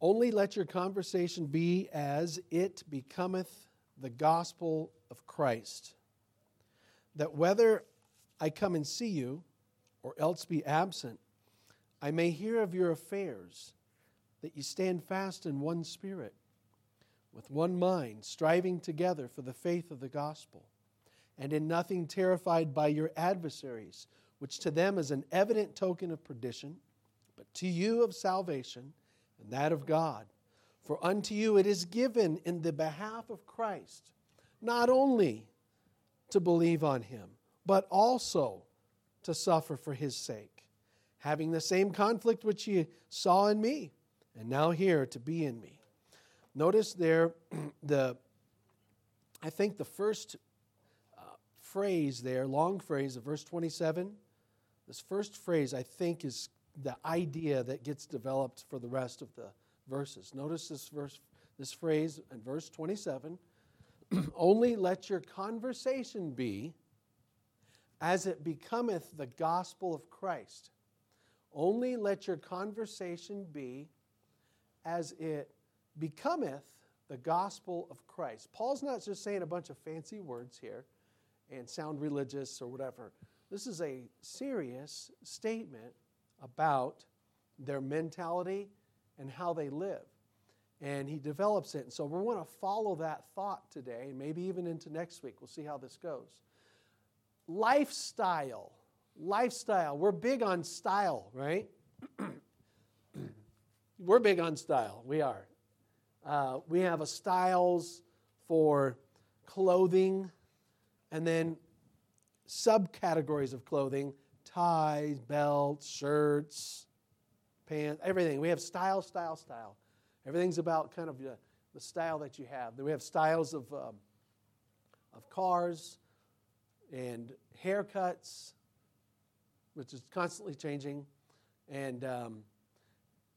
Only let your conversation be as it becometh the gospel of Christ, that whether I come and see you or else be absent, I may hear of your affairs, that you stand fast in one spirit, with one mind, striving together for the faith of the gospel, and in nothing terrified by your adversaries, which to them is an evident token of perdition, but to you of salvation and that of God. For unto you it is given in the behalf of Christ, not only to believe on him, but also to suffer for his sake, having the same conflict which ye saw in me, and now here to be in me. Notice there the I think the first uh, phrase there, long phrase of verse 27, this first phrase I think is the idea that gets developed for the rest of the verses. Notice this verse, this phrase in verse 27 only let your conversation be as it becometh the gospel of Christ. Only let your conversation be as it becometh the gospel of Christ. Paul's not just saying a bunch of fancy words here and sound religious or whatever. This is a serious statement about their mentality and how they live. And he develops it. And so we want to follow that thought today, and maybe even into next week. We'll see how this goes. Lifestyle. Lifestyle. We're big on style, right? We're big on style. We are. Uh, we have a styles for clothing and then subcategories of clothing ties, belts, shirts, pants, everything. We have style, style, style. Everything's about kind of the, the style that you have. Then we have styles of, um, of cars and haircuts, which is constantly changing. And um,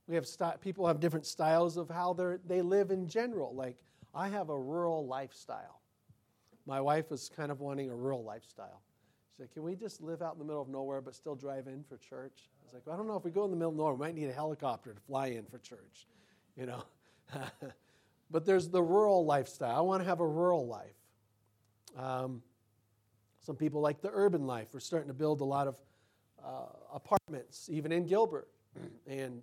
we have people have different styles of how they they live in general. Like I have a rural lifestyle. My wife is kind of wanting a rural lifestyle. She said, Can we just live out in the middle of nowhere but still drive in for church? I was like, well, I don't know if we go in the middle of nowhere, we might need a helicopter to fly in for church, you know. but there's the rural lifestyle. I want to have a rural life. Um, some people like the urban life. We're starting to build a lot of uh, apartments, even in Gilbert, and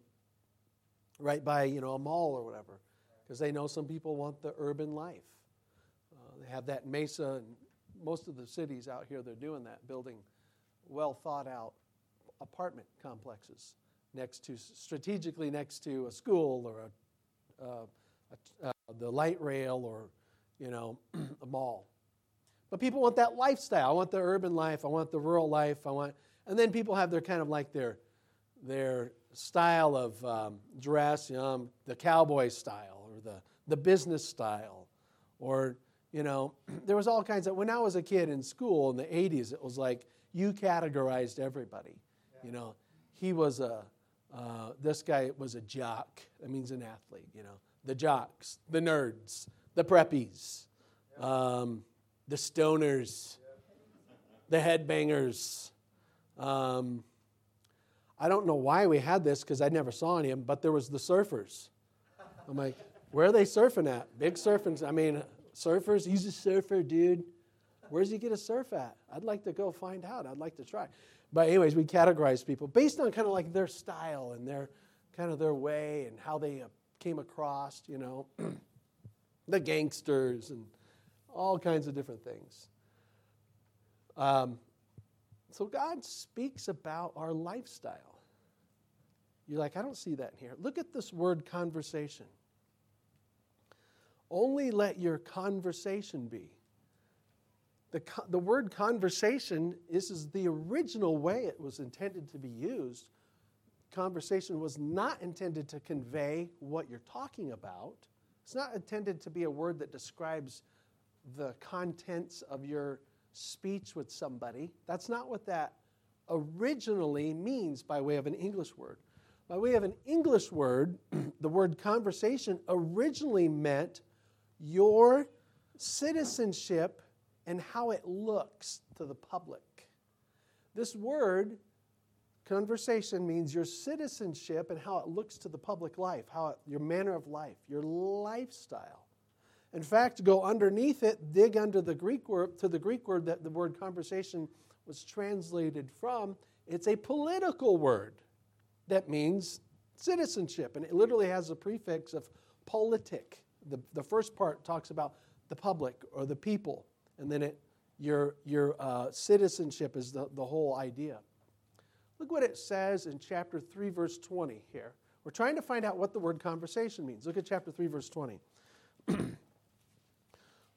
right by you know a mall or whatever, because they know some people want the urban life. Uh, they have that Mesa and most of the cities out here, they're doing that, building well thought out apartment complexes next to, strategically next to a school or a, uh, a, uh, the light rail or, you know, a mall. But people want that lifestyle. I want the urban life. I want the rural life. I want, and then people have their kind of like their, their style of um, dress, you know, the cowboy style or the, the business style or you know, there was all kinds of, when I was a kid in school in the 80s, it was like you categorized everybody. Yeah. You know, he was a, uh, this guy was a jock. That means an athlete, you know. The jocks, the nerds, the preppies, um, the stoners, the headbangers. Um, I don't know why we had this because I never saw any of them, but there was the surfers. I'm like, where are they surfing at? Big surfing. I mean, Surfers, he's a surfer, dude. Where's he get a surf at? I'd like to go find out. I'd like to try. But anyways, we categorize people based on kind of like their style and their kind of their way and how they uh, came across, you know, the gangsters and all kinds of different things. Um, so God speaks about our lifestyle. You're like, I don't see that in here. Look at this word conversation. Only let your conversation be. The, the word conversation is, is the original way it was intended to be used. Conversation was not intended to convey what you're talking about. It's not intended to be a word that describes the contents of your speech with somebody. That's not what that originally means by way of an English word. By way of an English word, the word conversation originally meant your citizenship and how it looks to the public. This word, conversation means your citizenship and how it looks to the public life, how it, your manner of life, your lifestyle. In fact, go underneath it, dig under the Greek word to the Greek word that the word conversation was translated from. It's a political word that means citizenship, and it literally has a prefix of politic. The, the first part talks about the public or the people, and then it, your, your uh, citizenship is the, the whole idea. Look what it says in chapter 3, verse 20 here. We're trying to find out what the word conversation means. Look at chapter 3, verse 20.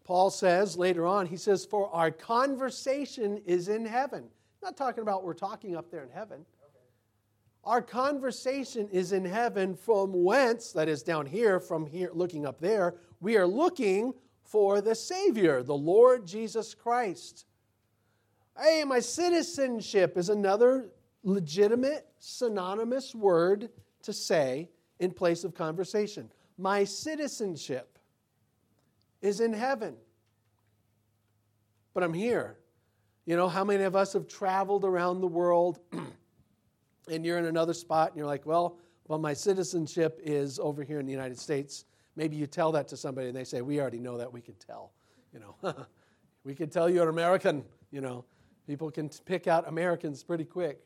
Paul says later on, he says, For our conversation is in heaven. Not talking about we're talking up there in heaven. Our conversation is in heaven from whence, that is down here, from here, looking up there, we are looking for the Savior, the Lord Jesus Christ. Hey, my citizenship is another legitimate, synonymous word to say in place of conversation. My citizenship is in heaven. But I'm here. You know, how many of us have traveled around the world and you're in another spot and you're like, well, well, my citizenship is over here in the United States. Maybe you tell that to somebody and they say, we already know that, we can tell. You know, we can tell you're American, you know. People can pick out Americans pretty quick,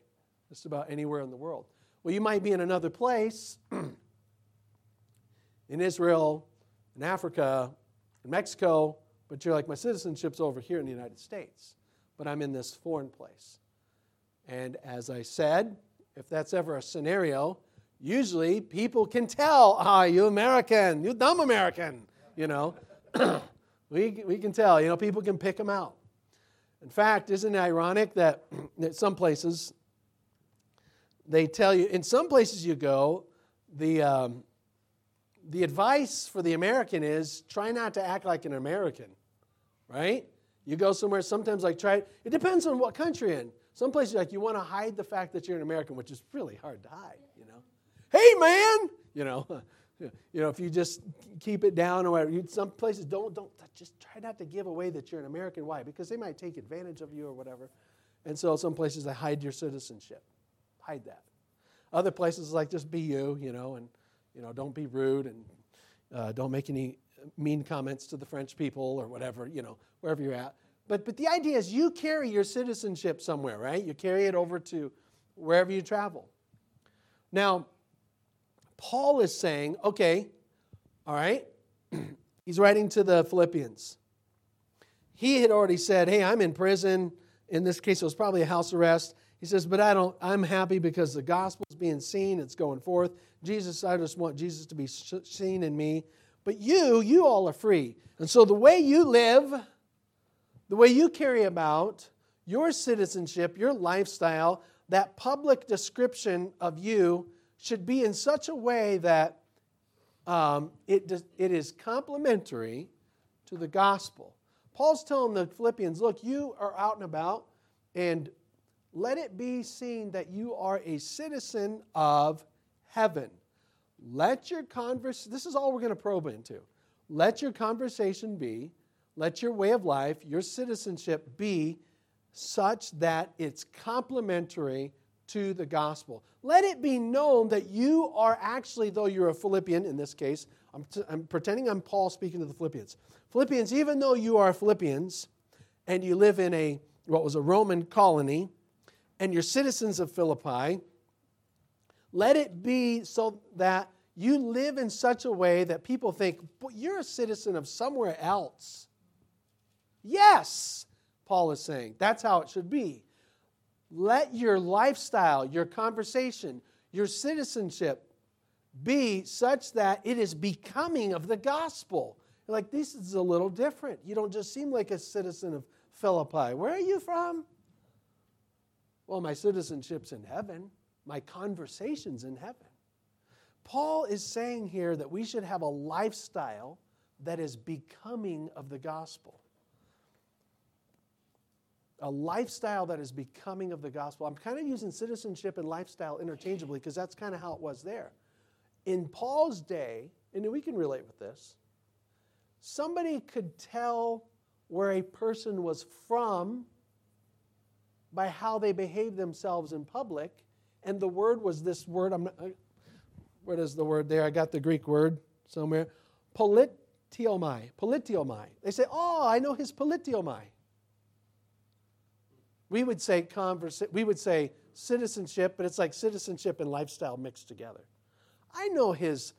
just about anywhere in the world. Well, you might be in another place, in Israel, in Africa, in Mexico, but you're like, my citizenship's over here in the United States, but I'm in this foreign place. And as I said, if that's ever a scenario, usually people can tell, ah, you American, you dumb American, you know. we, we can tell, you know, people can pick them out. In fact, isn't it ironic that, that some places, they tell you, in some places you go, the, um, the advice for the American is try not to act like an American, right? You go somewhere, sometimes like try, it depends on what country in. Some places like you want to hide the fact that you're an American, which is really hard to hide, you know. Hey man, you know, you know, if you just keep it down or whatever. You, some places don't don't just try not to give away that you're an American. Why? Because they might take advantage of you or whatever. And so some places they hide your citizenship. Hide that. Other places like just be you, you know, and you know, don't be rude and uh, don't make any mean comments to the French people or whatever, you know, wherever you're at. But, but the idea is you carry your citizenship somewhere, right? You carry it over to wherever you travel. Now, Paul is saying, okay, all right, he's writing to the Philippians. He had already said, hey, I'm in prison. In this case, it was probably a house arrest. He says, but I don't, I'm happy because the gospel is being seen, it's going forth. Jesus, I just want Jesus to be seen in me. But you, you all are free. And so the way you live, the way you carry about your citizenship, your lifestyle, that public description of you should be in such a way that um, it, does, it is complementary to the gospel. Paul's telling the Philippians, look, you are out and about, and let it be seen that you are a citizen of heaven. Let your conversation, this is all we're going to probe into. Let your conversation be, let your way of life, your citizenship be such that it's complementary to the gospel. Let it be known that you are actually, though you're a Philippian in this case, I'm, t- I'm pretending I'm Paul speaking to the Philippians. Philippians, even though you are Philippians and you live in a what was a Roman colony and you're citizens of Philippi, let it be so that you live in such a way that people think, you're a citizen of somewhere else. Yes, Paul is saying. That's how it should be. Let your lifestyle, your conversation, your citizenship be such that it is becoming of the gospel. like, this is a little different. You don't just seem like a citizen of Philippi. Where are you from? Well, my citizenship's in heaven, my conversation's in heaven. Paul is saying here that we should have a lifestyle that is becoming of the gospel a lifestyle that is becoming of the gospel. I'm kind of using citizenship and lifestyle interchangeably because that's kind of how it was there. In Paul's day, and we can relate with this, somebody could tell where a person was from by how they behaved themselves in public, And the word was this word. I'm not, uh, where is the word there? I got the Greek word somewhere. Politeomai. Politeomai. They say, oh, I know his politeomai. We would say conversa- we would say citizenship, but it's like citizenship and lifestyle mixed together. I know his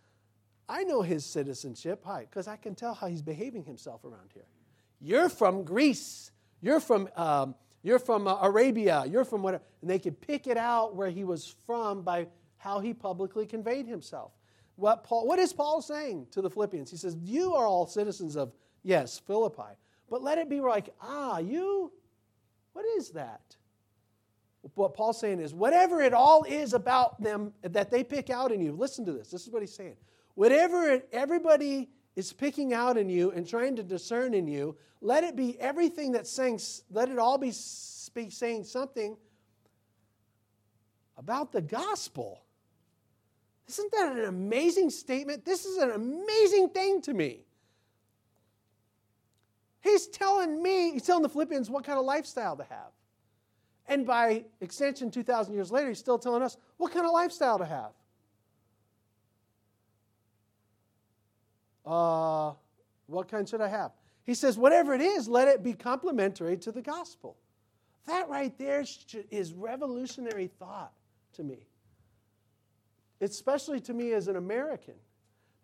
I know his citizenship. Hi, because I can tell how he's behaving himself around here. You're from Greece. You're from um, you're from uh, Arabia. You're from whatever, and they could pick it out where he was from by how he publicly conveyed himself. What Paul? What is Paul saying to the Philippians? He says, "You are all citizens of yes, Philippi, but let it be like ah, you. What is that?" What Paul's saying is, whatever it all is about them that they pick out in you, listen to this. This is what he's saying. Whatever everybody is picking out in you and trying to discern in you, let it be everything that's saying, let it all be speak, saying something about the gospel. Isn't that an amazing statement? This is an amazing thing to me. He's telling me, he's telling the Philippians what kind of lifestyle to have. And by extension, 2,000 years later, he's still telling us what kind of lifestyle to have. Uh, what kind should I have? He says, whatever it is, let it be complementary to the gospel. That right there is revolutionary thought to me. Especially to me as an American.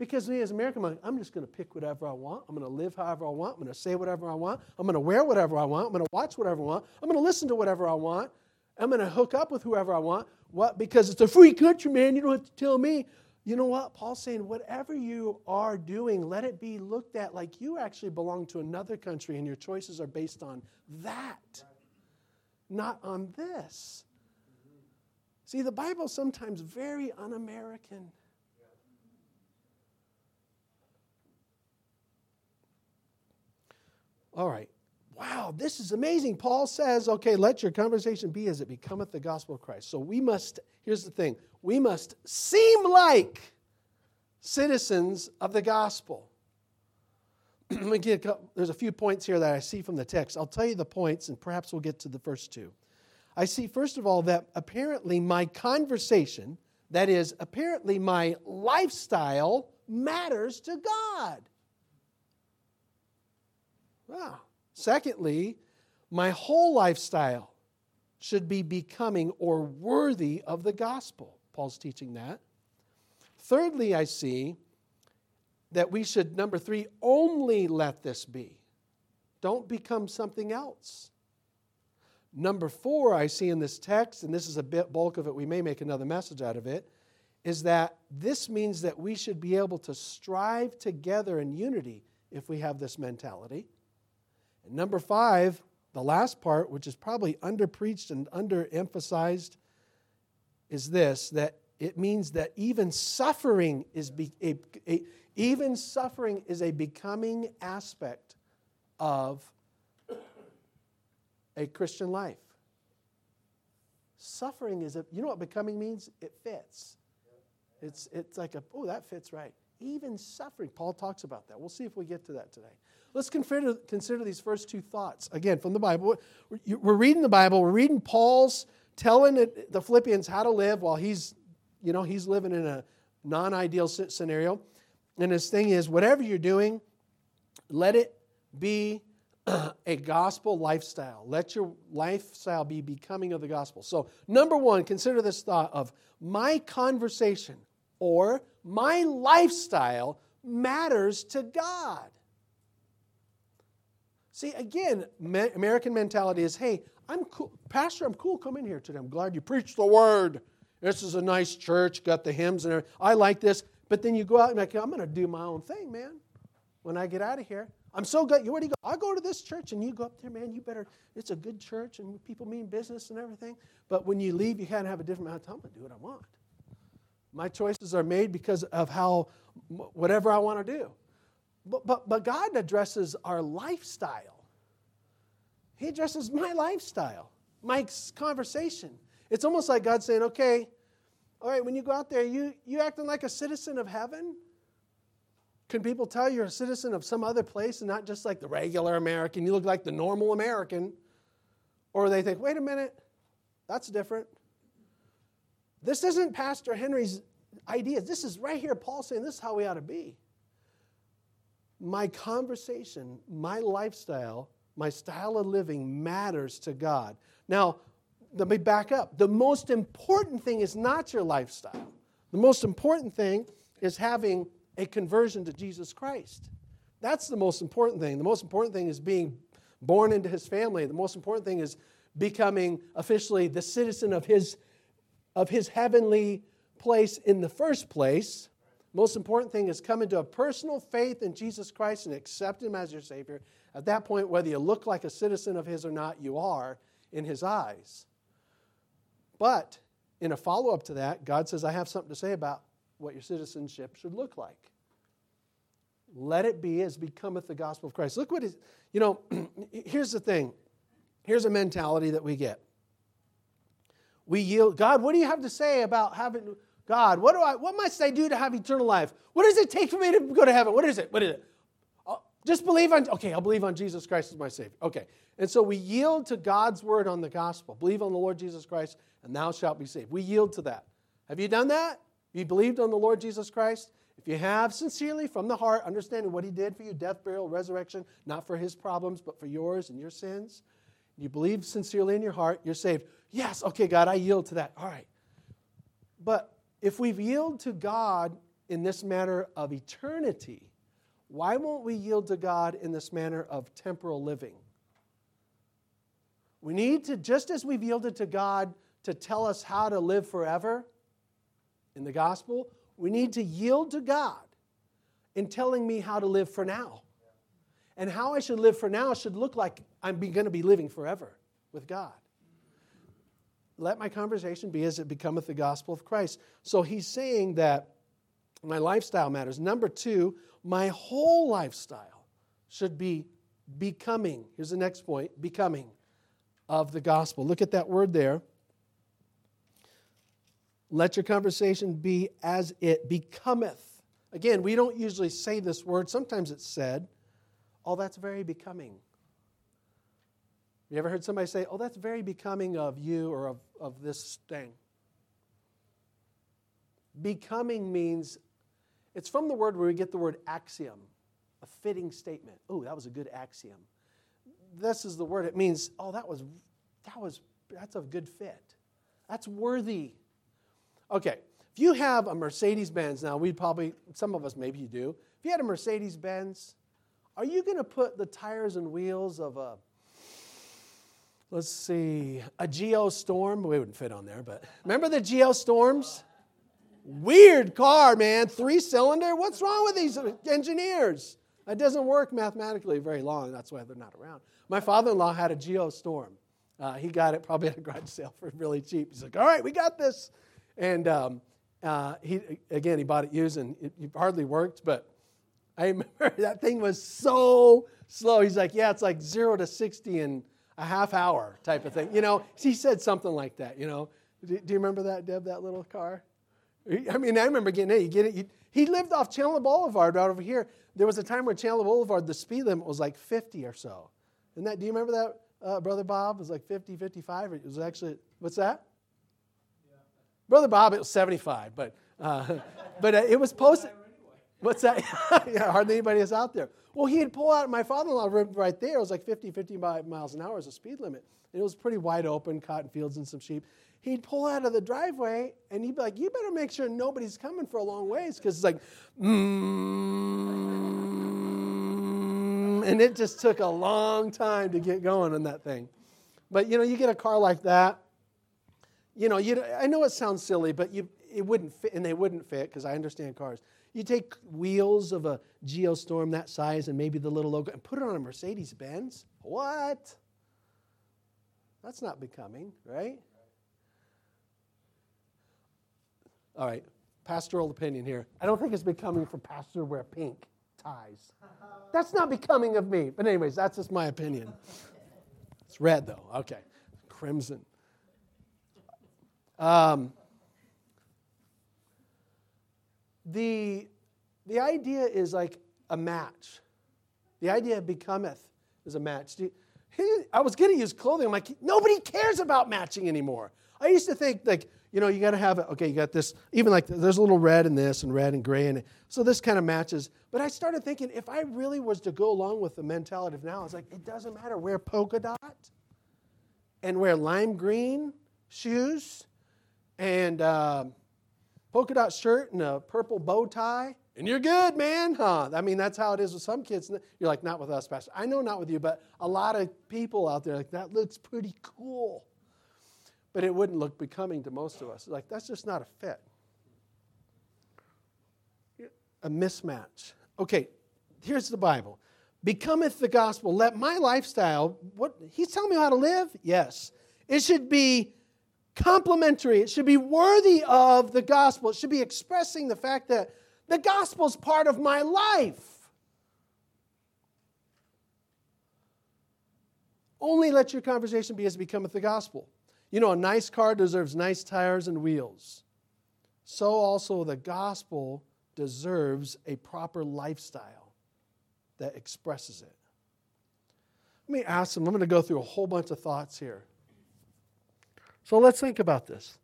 Because me as an American, I'm, I'm just going to pick whatever I want. I'm going to live however I want. I'm going to say whatever I want. I'm going to wear whatever I want. I'm going to watch whatever I want. I'm going to listen to whatever I want. I'm going to hook up with whoever I want. What? Because it's a free country, man. You don't have to tell me. You know what? Paul's saying, whatever you are doing, let it be looked at like you actually belong to another country and your choices are based on that, not on this. See, the Bible's sometimes very un American. All right. Wow, this is amazing. Paul says, okay, let your conversation be as it becometh the gospel of Christ. So we must, here's the thing, we must seem like citizens of the gospel. There's a few points here that I see from the text. I'll tell you the points, and perhaps we'll get to the first two. I see, first of all, that apparently my conversation, that is, apparently my lifestyle, matters to God. Wow. Secondly, my whole lifestyle should be becoming or worthy of the gospel. Paul's teaching that. Thirdly, I see that we should, number three, only let this be. Don't become something else. Number four, I see in this text, and this is a bit bulk of it, we may make another message out of it, is that this means that we should be able to strive together in unity if we have this mentality. And number five, the last part, which is probably underpreached and underemphasized, is this that it means that even suffering is be, a, a, even suffering is a becoming aspect of a Christian life. Suffering is a you know what becoming means? It fits. It's it's like a oh that fits right. Even suffering. Paul talks about that. We'll see if we get to that today. Let's consider, consider these first two thoughts. Again, from the Bible. We're reading the Bible, we're reading Paul's telling the Philippians how to live while he's, you know, he's living in a non-ideal scenario. And his thing is, whatever you're doing, let it be a gospel lifestyle. Let your lifestyle be becoming of the gospel. So, number one, consider this thought of my conversation or my lifestyle matters to God. See, again, American mentality is hey, I'm cool. Pastor, I'm cool. Come in here today. I'm glad you preached the word. This is a nice church, got the hymns and everything. I like this. But then you go out and like, I'm going to do my own thing, man, when I get out of here. I'm so glad. Where do you go? I go to this church, and you go up there, man. You better. It's a good church, and people mean business and everything. But when you leave, you kind of have a different amount of time. I'm gonna do what I want. My choices are made because of how whatever I want to do. But, but, but God addresses our lifestyle. He addresses my lifestyle, my conversation. It's almost like God saying, okay, all right, when you go out there, you, you acting like a citizen of heaven? Can people tell you're a citizen of some other place and not just like the regular American? You look like the normal American. Or they think, wait a minute, that's different. This isn't Pastor Henry's ideas. This is right here, Paul saying this is how we ought to be. My conversation, my lifestyle, my style of living matters to God. Now, let me back up. The most important thing is not your lifestyle. The most important thing is having a conversion to Jesus Christ. That's the most important thing. The most important thing is being born into his family. The most important thing is becoming officially the citizen of his, of his heavenly place in the first place. Most important thing is come into a personal faith in Jesus Christ and accept him as your Savior. At that point, whether you look like a citizen of his or not, you are in his eyes. But in a follow up to that, God says, I have something to say about what your citizenship should look like. Let it be as becometh the gospel of Christ. Look what is, you know, here's the thing. Here's a mentality that we get. We yield, God, what do you have to say about having, God, what do I, what must I do to have eternal life? What does it take for me to go to heaven? What is it? What is it? I'll just believe on, okay, I'll believe on Jesus Christ as my Savior. Okay. And so we yield to God's word on the gospel. Believe on the Lord Jesus Christ, and thou shalt be saved. We yield to that. Have you done that? You believed on the Lord Jesus Christ? If you have sincerely from the heart, understanding what he did for you, death, burial, resurrection, not for his problems, but for yours and your sins, you believe sincerely in your heart, you're saved. Yes, okay, God, I yield to that. All right. But if we've yielded to God in this matter of eternity, why won't we yield to God in this manner of temporal living? We need to, just as we've yielded to God to tell us how to live forever in the gospel, we need to yield to God in telling me how to live for now. And how I should live for now should look like I'm going to be living forever with God. Let my conversation be as it becometh the gospel of Christ. So he's saying that my lifestyle matters. Number two, my whole lifestyle should be becoming. Here's the next point becoming of the gospel. Look at that word there. Let your conversation be as it becometh. Again, we don't usually say this word. Sometimes it's said, oh, that's very becoming. You ever heard somebody say, oh, that's very becoming of you or of, of this thing? Becoming means, it's from the word where we get the word axiom, a fitting statement. Oh, that was a good axiom. This is the word. It means, oh, that was, that was, that's a good fit. That's worthy. Okay, if you have a Mercedes Benz, now we'd probably, some of us maybe you do. If you had a Mercedes Benz, are you going to put the tires and wheels of a, let's see, a Geo Storm? We wouldn't fit on there, but remember the Geo Storms? Weird car, man. Three cylinder. What's wrong with these engineers? It doesn't work mathematically very long. That's why they're not around. My father in law had a Geo Storm. Uh, he got it probably at a garage sale for really cheap. He's like, all right, we got this. And um, uh, he, again, he bought it used and it, it hardly worked, but I remember that thing was so slow. He's like, yeah, it's like zero to 60 in a half hour type of thing. You know, he said something like that, you know. Do, do you remember that, Deb, that little car? I mean, I remember getting it. You get it. You, he lived off Chandler Boulevard right over here. There was a time where Chandler Boulevard, the speed limit was like 50 or so. And that, do you remember that, uh, Brother Bob? It was like 50, 55. It was actually, what's that? Brother Bob, it was 75, but, uh, but uh, it was posted. What's that? yeah, hardly anybody is out there. Well, he'd pull out, my father in law right there, it was like 50, 55 miles an hour as a speed limit. And it was pretty wide open, cotton fields and some sheep. He'd pull out of the driveway and he'd be like, You better make sure nobody's coming for a long ways because it's like, mm, and it just took a long time to get going on that thing. But you know, you get a car like that, you know, you, I know it sounds silly, but you, it wouldn't fit, and they wouldn't fit because I understand cars. You take wheels of a Geo Storm that size and maybe the little logo and put it on a Mercedes Benz. What? That's not becoming, right? All right, pastoral opinion here. I don't think it's becoming for pastor to wear pink ties. That's not becoming of me. But, anyways, that's just my opinion. It's red, though. Okay. Crimson. Um, the, the idea is like a match. The idea becometh is a match. I was to use clothing. I'm like, nobody cares about matching anymore. I used to think like you know, you got to have it. Okay, you got this. Even like there's a little red in this and red and gray in it. So this kind of matches. But I started thinking if I really was to go along with the mentality of now, it's like it doesn't matter. Wear polka dot and wear lime green shoes and uh, polka dot shirt and a purple bow tie. And you're good, man, huh? I mean, that's how it is with some kids. You're like, not with us, Pastor. I know not with you, but a lot of people out there, like, that looks pretty cool but it wouldn't look becoming to most of us. Like, that's just not a fit. A mismatch. Okay, here's the Bible. Becometh the gospel. Let my lifestyle, what he's telling me how to live? Yes. It should be complementary. It should be worthy of the gospel. It should be expressing the fact that the gospel is part of my life. Only let your conversation be as becometh the gospel. You know, a nice car deserves nice tires and wheels. So also the gospel deserves a proper lifestyle that expresses it. Let me ask them, I'm going to go through a whole bunch of thoughts here. So let's think about this.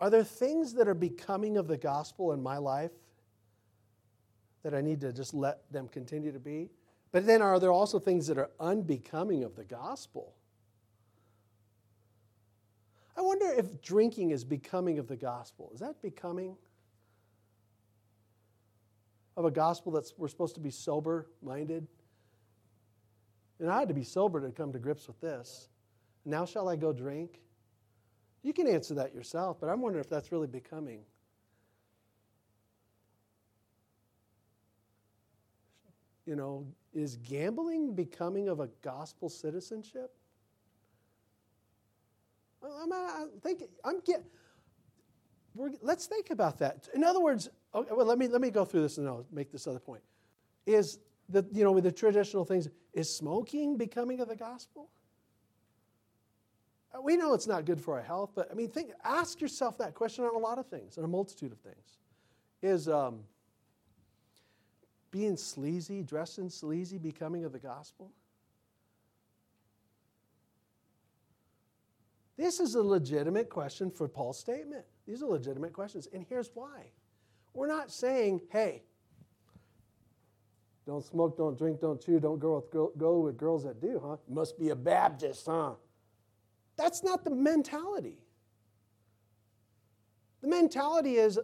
Are there things that are becoming of the gospel in my life that I need to just let them continue to be? But then are there also things that are unbecoming of the gospel? I wonder if drinking is becoming of the gospel. Is that becoming of a gospel that's we're supposed to be sober minded? And I had to be sober to come to grips with this. Now shall I go drink? You can answer that yourself, but I'm wondering if that's really becoming. You know, is gambling becoming of a gospel citizenship? I'm, I'm thinking, I'm getting, let's think about that. In other words, okay, well, let me, let me go through this and I'll make this other point. Is the, you know, with the traditional things, is smoking becoming of the gospel? Uh, we know it's not good for our health, but I mean, think, ask yourself that question on a lot of things, on a multitude of things. Is um, being sleazy, dressing sleazy, becoming of the gospel? This is a legitimate question for Paul's statement. These are legitimate questions. And here's why. We're not saying, hey, don't smoke, don't drink, don't chew, don't go with, go with girls that do, huh? Must be a Baptist, huh? That's not the mentality. The mentality is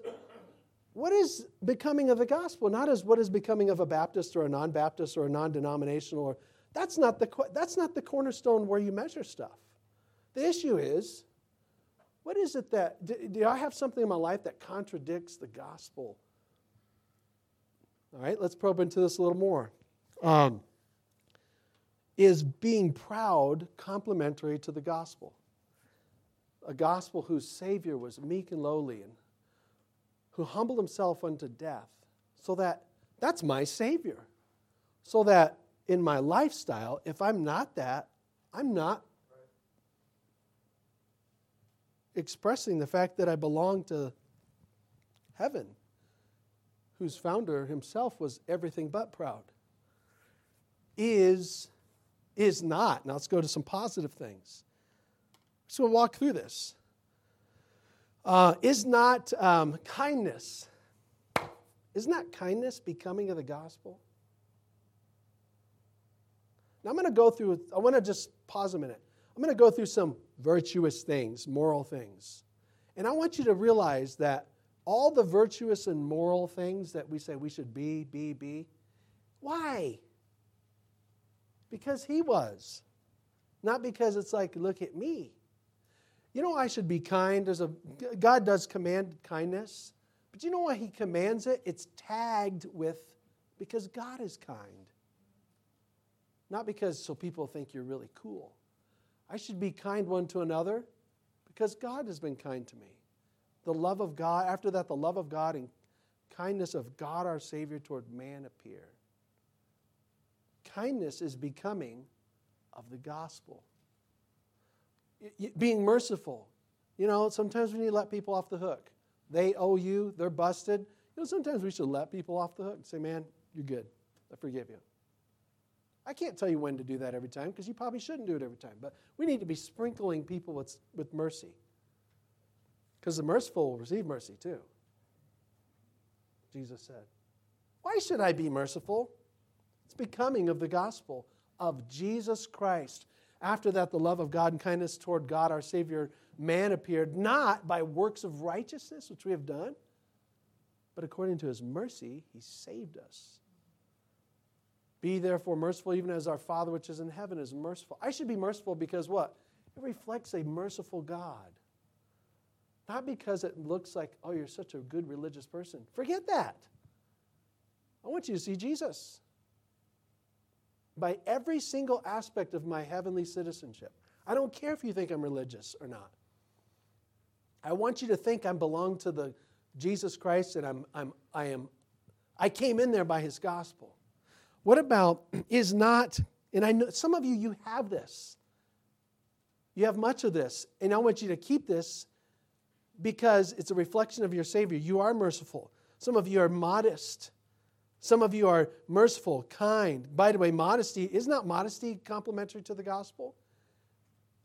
what is becoming of the gospel, not as what is becoming of a Baptist or a non Baptist or a non denominational. Or, that's, not the, that's not the cornerstone where you measure stuff. The issue is, what is it that, do, do I have something in my life that contradicts the gospel? All right, let's probe into this a little more. Um, is being proud complementary to the gospel? A gospel whose Savior was meek and lowly and who humbled himself unto death, so that that's my Savior. So that in my lifestyle, if I'm not that, I'm not expressing the fact that I belong to heaven, whose founder himself was everything but proud, is, is not. Now let's go to some positive things. So we'll walk through this. Uh, is not um, kindness, isn't that kindness becoming of the gospel? Now I'm going to go through, I want to just pause a minute. I'm going to go through some virtuous things, moral things. And I want you to realize that all the virtuous and moral things that we say we should be, be, be, why? Because he was. Not because it's like, look at me. You know, I should be kind. There's a, God does command kindness. But you know why he commands it? It's tagged with because God is kind. Not because so people think you're really cool. I should be kind one to another because God has been kind to me. The love of God, after that, the love of God and kindness of God our Savior toward man appear. Kindness is becoming of the gospel. Being merciful. You know, sometimes we need to let people off the hook. They owe you, they're busted. You know, sometimes we should let people off the hook and say, man, you're good. I forgive you. I can't tell you when to do that every time because you probably shouldn't do it every time. But we need to be sprinkling people with, with mercy. Because the merciful will receive mercy too. Jesus said. Why should I be merciful? It's becoming of the gospel of Jesus Christ. After that, the love of God and kindness toward God, our Savior, man appeared, not by works of righteousness, which we have done, but according to his mercy, he saved us. Be therefore merciful, even as our Father which is in heaven is merciful. I should be merciful because what? It reflects a merciful God. Not because it looks like, oh, you're such a good religious person. Forget that. I want you to see Jesus. By every single aspect of my heavenly citizenship. I don't care if you think I'm religious or not. I want you to think I belong to the Jesus Christ and I'm, I'm, I am, I came in there by his gospel. What about is not, and I know some of you, you have this. You have much of this, and I want you to keep this because it's a reflection of your Savior. You are merciful. Some of you are modest. Some of you are merciful, kind. By the way, modesty is not modesty complementary to the gospel?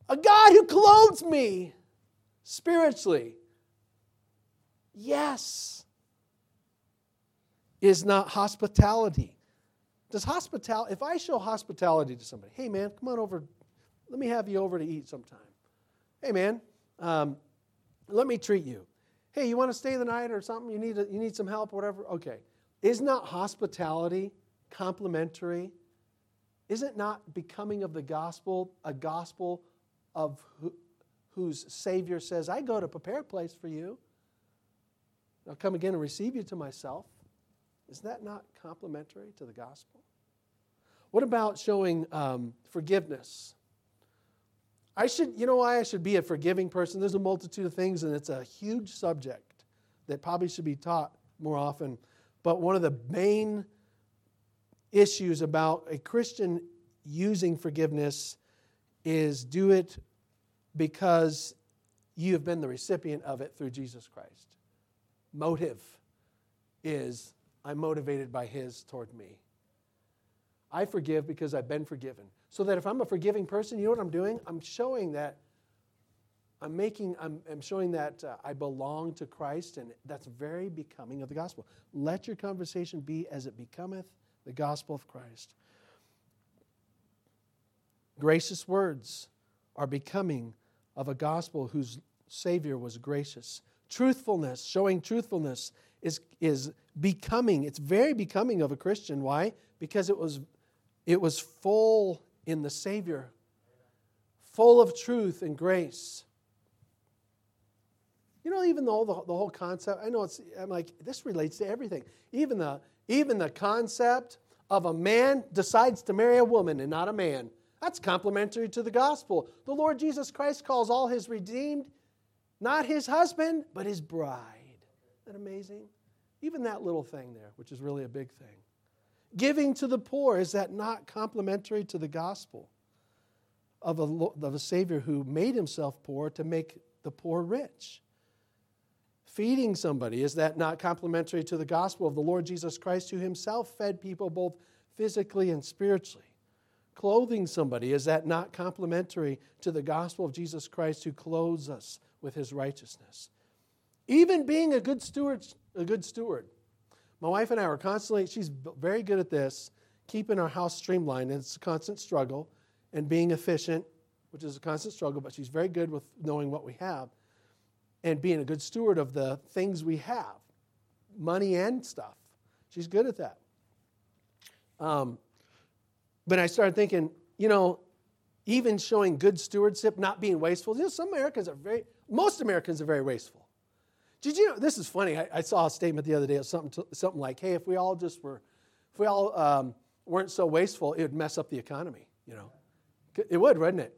A God who clothes me spiritually. Yes. Is not hospitality. Does hospitality, if I show hospitality to somebody, hey man, come on over, let me have you over to eat sometime. Hey man, um, let me treat you. Hey, you want to stay the night or something? You need, a, you need some help, or whatever? Okay. Is not hospitality complimentary? Is it not becoming of the gospel a gospel of who, whose Savior says, I go to prepare a place for you? I'll come again and receive you to myself. Is that not complementary to the gospel? What about showing um, forgiveness? I should, you know why I should be a forgiving person? There's a multitude of things, and it's a huge subject that probably should be taught more often. But one of the main issues about a Christian using forgiveness is do it because you have been the recipient of it through Jesus Christ. Motive is I'm motivated by His toward me. I forgive because I've been forgiven. So that if I'm a forgiving person, you know what I'm doing? I'm showing that I'm making, I'm, I'm showing that uh, I belong to Christ, and that's very becoming of the gospel. Let your conversation be as it becometh the gospel of Christ. Gracious words are becoming of a gospel whose Savior was gracious. Truthfulness, showing truthfulness, is, is becoming, it's very becoming of a Christian. Why? Because it was, it was full in the Savior, full of truth and grace. You know, even though the, the whole concept, I know it's, I'm like, this relates to everything. Even the, even the concept of a man decides to marry a woman and not a man. That's complementary to the gospel. The Lord Jesus Christ calls all his redeemed not his husband, but his bride. Isn't that amazing? Even that little thing there, which is really a big thing. Giving to the poor, is that not complementary to the gospel of a, of a Savior who made himself poor to make the poor rich? Feeding somebody, is that not complementary to the gospel of the Lord Jesus Christ who himself fed people both physically and spiritually? Clothing somebody, is that not complementary to the gospel of Jesus Christ who clothes us with his righteousness? Even being a good steward, a good steward. My wife and I are constantly, she's very good at this, keeping our house streamlined. It's a constant struggle, and being efficient, which is a constant struggle, but she's very good with knowing what we have and being a good steward of the things we have, money and stuff. She's good at that. Um, but I started thinking, you know, even showing good stewardship, not being wasteful. You know, some Americans are very, most Americans are very wasteful. Did you know, this is funny. I, I saw a statement the other day of something, to, something like, hey, if we all just were, if we all um, weren't so wasteful, it would mess up the economy, you know. It would, wouldn't it?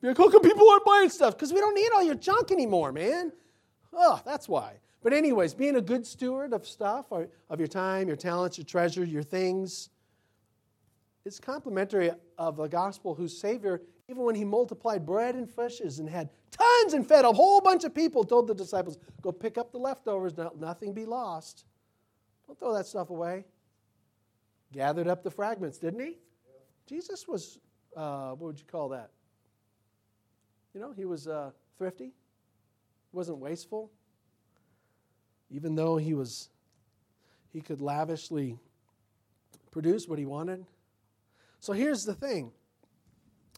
Be like, how come people aren't buying stuff? Because we don't need all your junk anymore, man. Oh, that's why. But, anyways, being a good steward of stuff, of your time, your talents, your treasure, your things, is complementary of the gospel whose Savior, even when he multiplied bread and fishes and had tons and fed a whole bunch of people, told the disciples, Go pick up the leftovers, nothing be lost. Don't throw that stuff away. Gathered up the fragments, didn't he? Jesus was, uh, what would you call that? You know, he was uh, thrifty. Wasn't wasteful. Even though he was he could lavishly produce what he wanted. So here's the thing.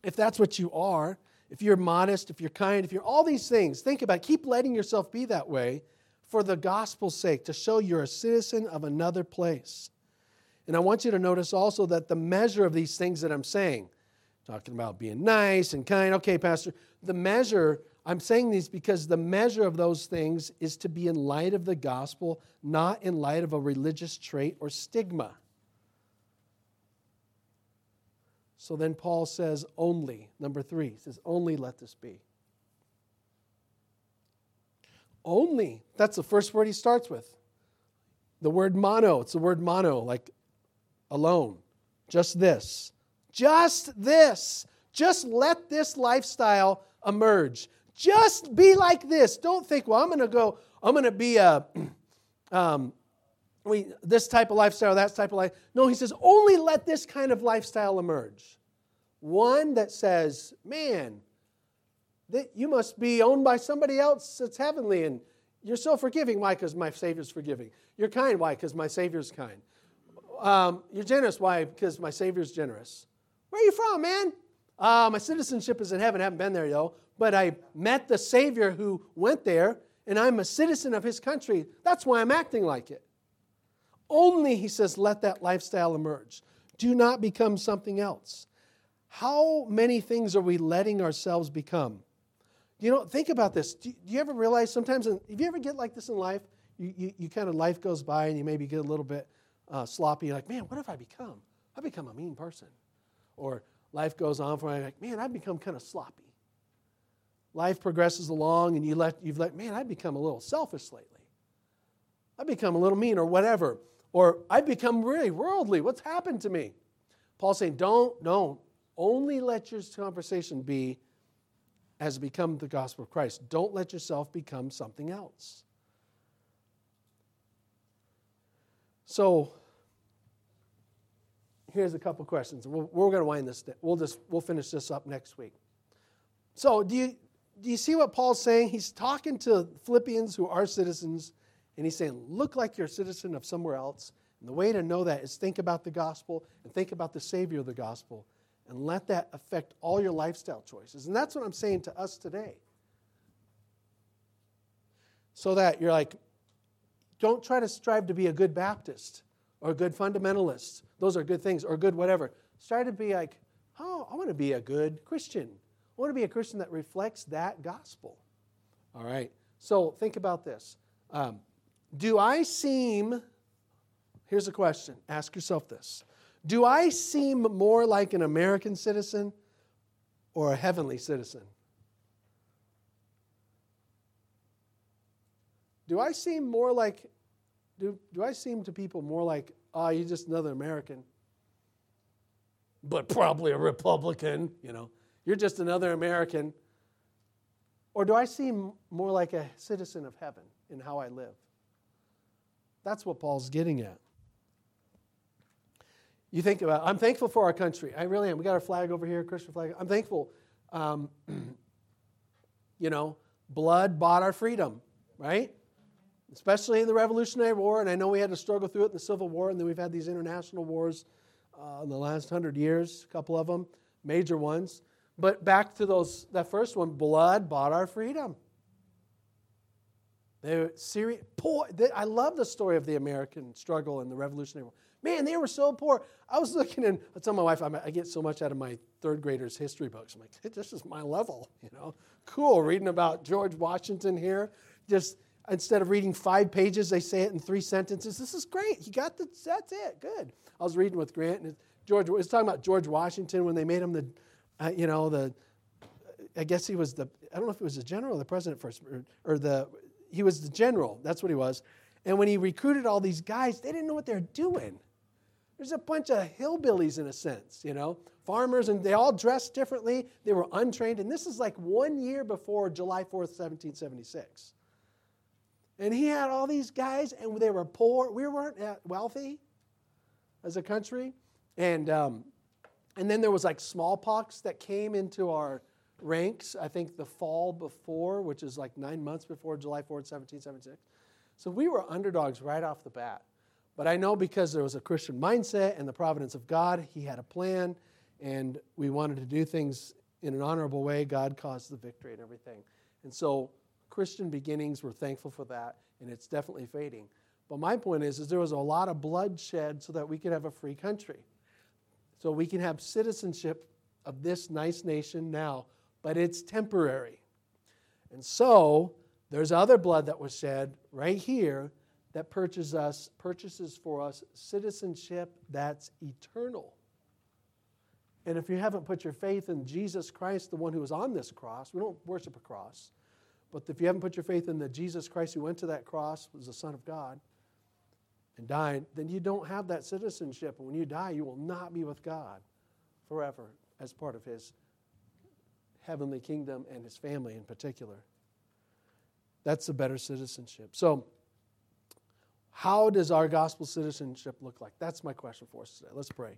If that's what you are, if you're modest, if you're kind, if you're all these things, think about it. Keep letting yourself be that way for the gospel's sake, to show you're a citizen of another place. And I want you to notice also that the measure of these things that I'm saying, talking about being nice and kind, okay, Pastor, the measure, I'm saying these because the measure of those things is to be in light of the gospel, not in light of a religious trait or stigma. So then Paul says, only, number three, he says, only let this be. Only. That's the first word he starts with. The word mono. It's the word mono, like alone. Just this. Just this. Just let this lifestyle emerge. Just be like this. Don't think, well, I'm going to go, I'm going to be a, um, we, this type of lifestyle, that type of life. No, he says, only let this kind of lifestyle emerge. One that says, man, that you must be owned by somebody else that's heavenly, and you're so forgiving. Why? Because my Savior's forgiving. You're kind. Why? Because my Savior's kind. Um, you're generous. Why? Because my Savior's generous. Where are you from, man? Uh, my citizenship is in heaven. I haven't been there, though. But I met the Savior who went there, and I'm a citizen of his country. That's why I'm acting like it. Only, he says, let that lifestyle emerge. Do not become something else. How many things are we letting ourselves become? You know, think about this. Do you, ever realize sometimes, if you ever get like this in life, you, you, you, kind of life goes by and you maybe get a little bit uh, sloppy. You're like, man, what have I become? I've become a mean person. Or life goes on for me, like, man, I've become kind of sloppy. Life progresses along and you let, you've let, man, I've become a little selfish lately. I've become a little mean or whatever. Or I've become really worldly. What's happened to me? Paul's saying, don't, don't. Only let your conversation be as become the gospel of Christ. Don't let yourself become something else. So, here's a couple questions. We're, we're going to wind this. We'll just we'll finish this up next week. So, do you do you see what Paul's saying? He's talking to Philippians who are citizens, and he's saying, "Look like you're a citizen of somewhere else." And the way to know that is think about the gospel and think about the Savior of the gospel and let that affect all your lifestyle choices. And that's what I'm saying to us today. So that you're like, don't try to strive to be a good Baptist or a good fundamentalist. Those are good things, or good whatever. Strive to be like, oh, I want to be a good Christian. I want to be a Christian that reflects that gospel. All right. So think about this. Um, do I seem, here's a question ask yourself this do I seem more like an American citizen or a heavenly citizen? Do I seem more like, do, do I seem to people more like, ah, oh, you're just another American, but probably a Republican, you know, you're just another American? Or do I seem more like a citizen of heaven in how I live? That's what Paul's getting at. You think about, I'm thankful for our country. I really am. We got our flag over here, Christian flag. I'm thankful. Um, you know, blood bought our freedom, right? Especially in the Revolutionary War, and I know we had to struggle through it in the Civil War, and then we've had these international wars uh, in the last hundred years, a couple of them, major ones. But back to those, that first one, blood bought our freedom. They were serious, poor. They, I love the story of the American struggle and the Revolutionary War. Man, they were so poor. I was looking and I tell my wife, I get so much out of my third graders' history books. I'm like, this is my level, you know. Cool, reading about George Washington here. Just instead of reading five pages, they say it in three sentences. This is great. You got the, that's it. Good. I was reading with Grant and George was talking about George Washington when they made him the, uh, you know, the, I guess he was the, I don't know if it was the general or the president first, or, or the, he was the general. That's what he was. And when he recruited all these guys, they didn't know what they're doing. There's a bunch of hillbillies in a sense, you know, farmers, and they all dressed differently. They were untrained, and this is like one year before July 4th, 1776. And he had all these guys, and they were poor. We weren't wealthy as a country. And, um, and then there was like smallpox that came into our ranks, I think, the fall before, which is like nine months before July 4th, 1776. So we were underdogs right off the bat. But I know because there was a Christian mindset and the providence of God, He had a plan, and we wanted to do things in an honorable way. God caused the victory and everything. And so Christian beginnings, we're thankful for that, and it's definitely fading. But my point is, is there was a lot of bloodshed so that we could have a free country. So we can have citizenship of this nice nation now, but it's temporary. And so there's other blood that was shed right here that purchases us, purchases for us citizenship that's eternal. And if you haven't put your faith in Jesus Christ, the one who was on this cross, we don't worship a cross, but if you haven't put your faith in the Jesus Christ who went to that cross, was the Son of God, and died, then you don't have that citizenship. And when you die, you will not be with God forever as part of His heavenly kingdom and His family in particular. That's a better citizenship. So, how does our gospel citizenship look like? That's my question for us today. Let's pray.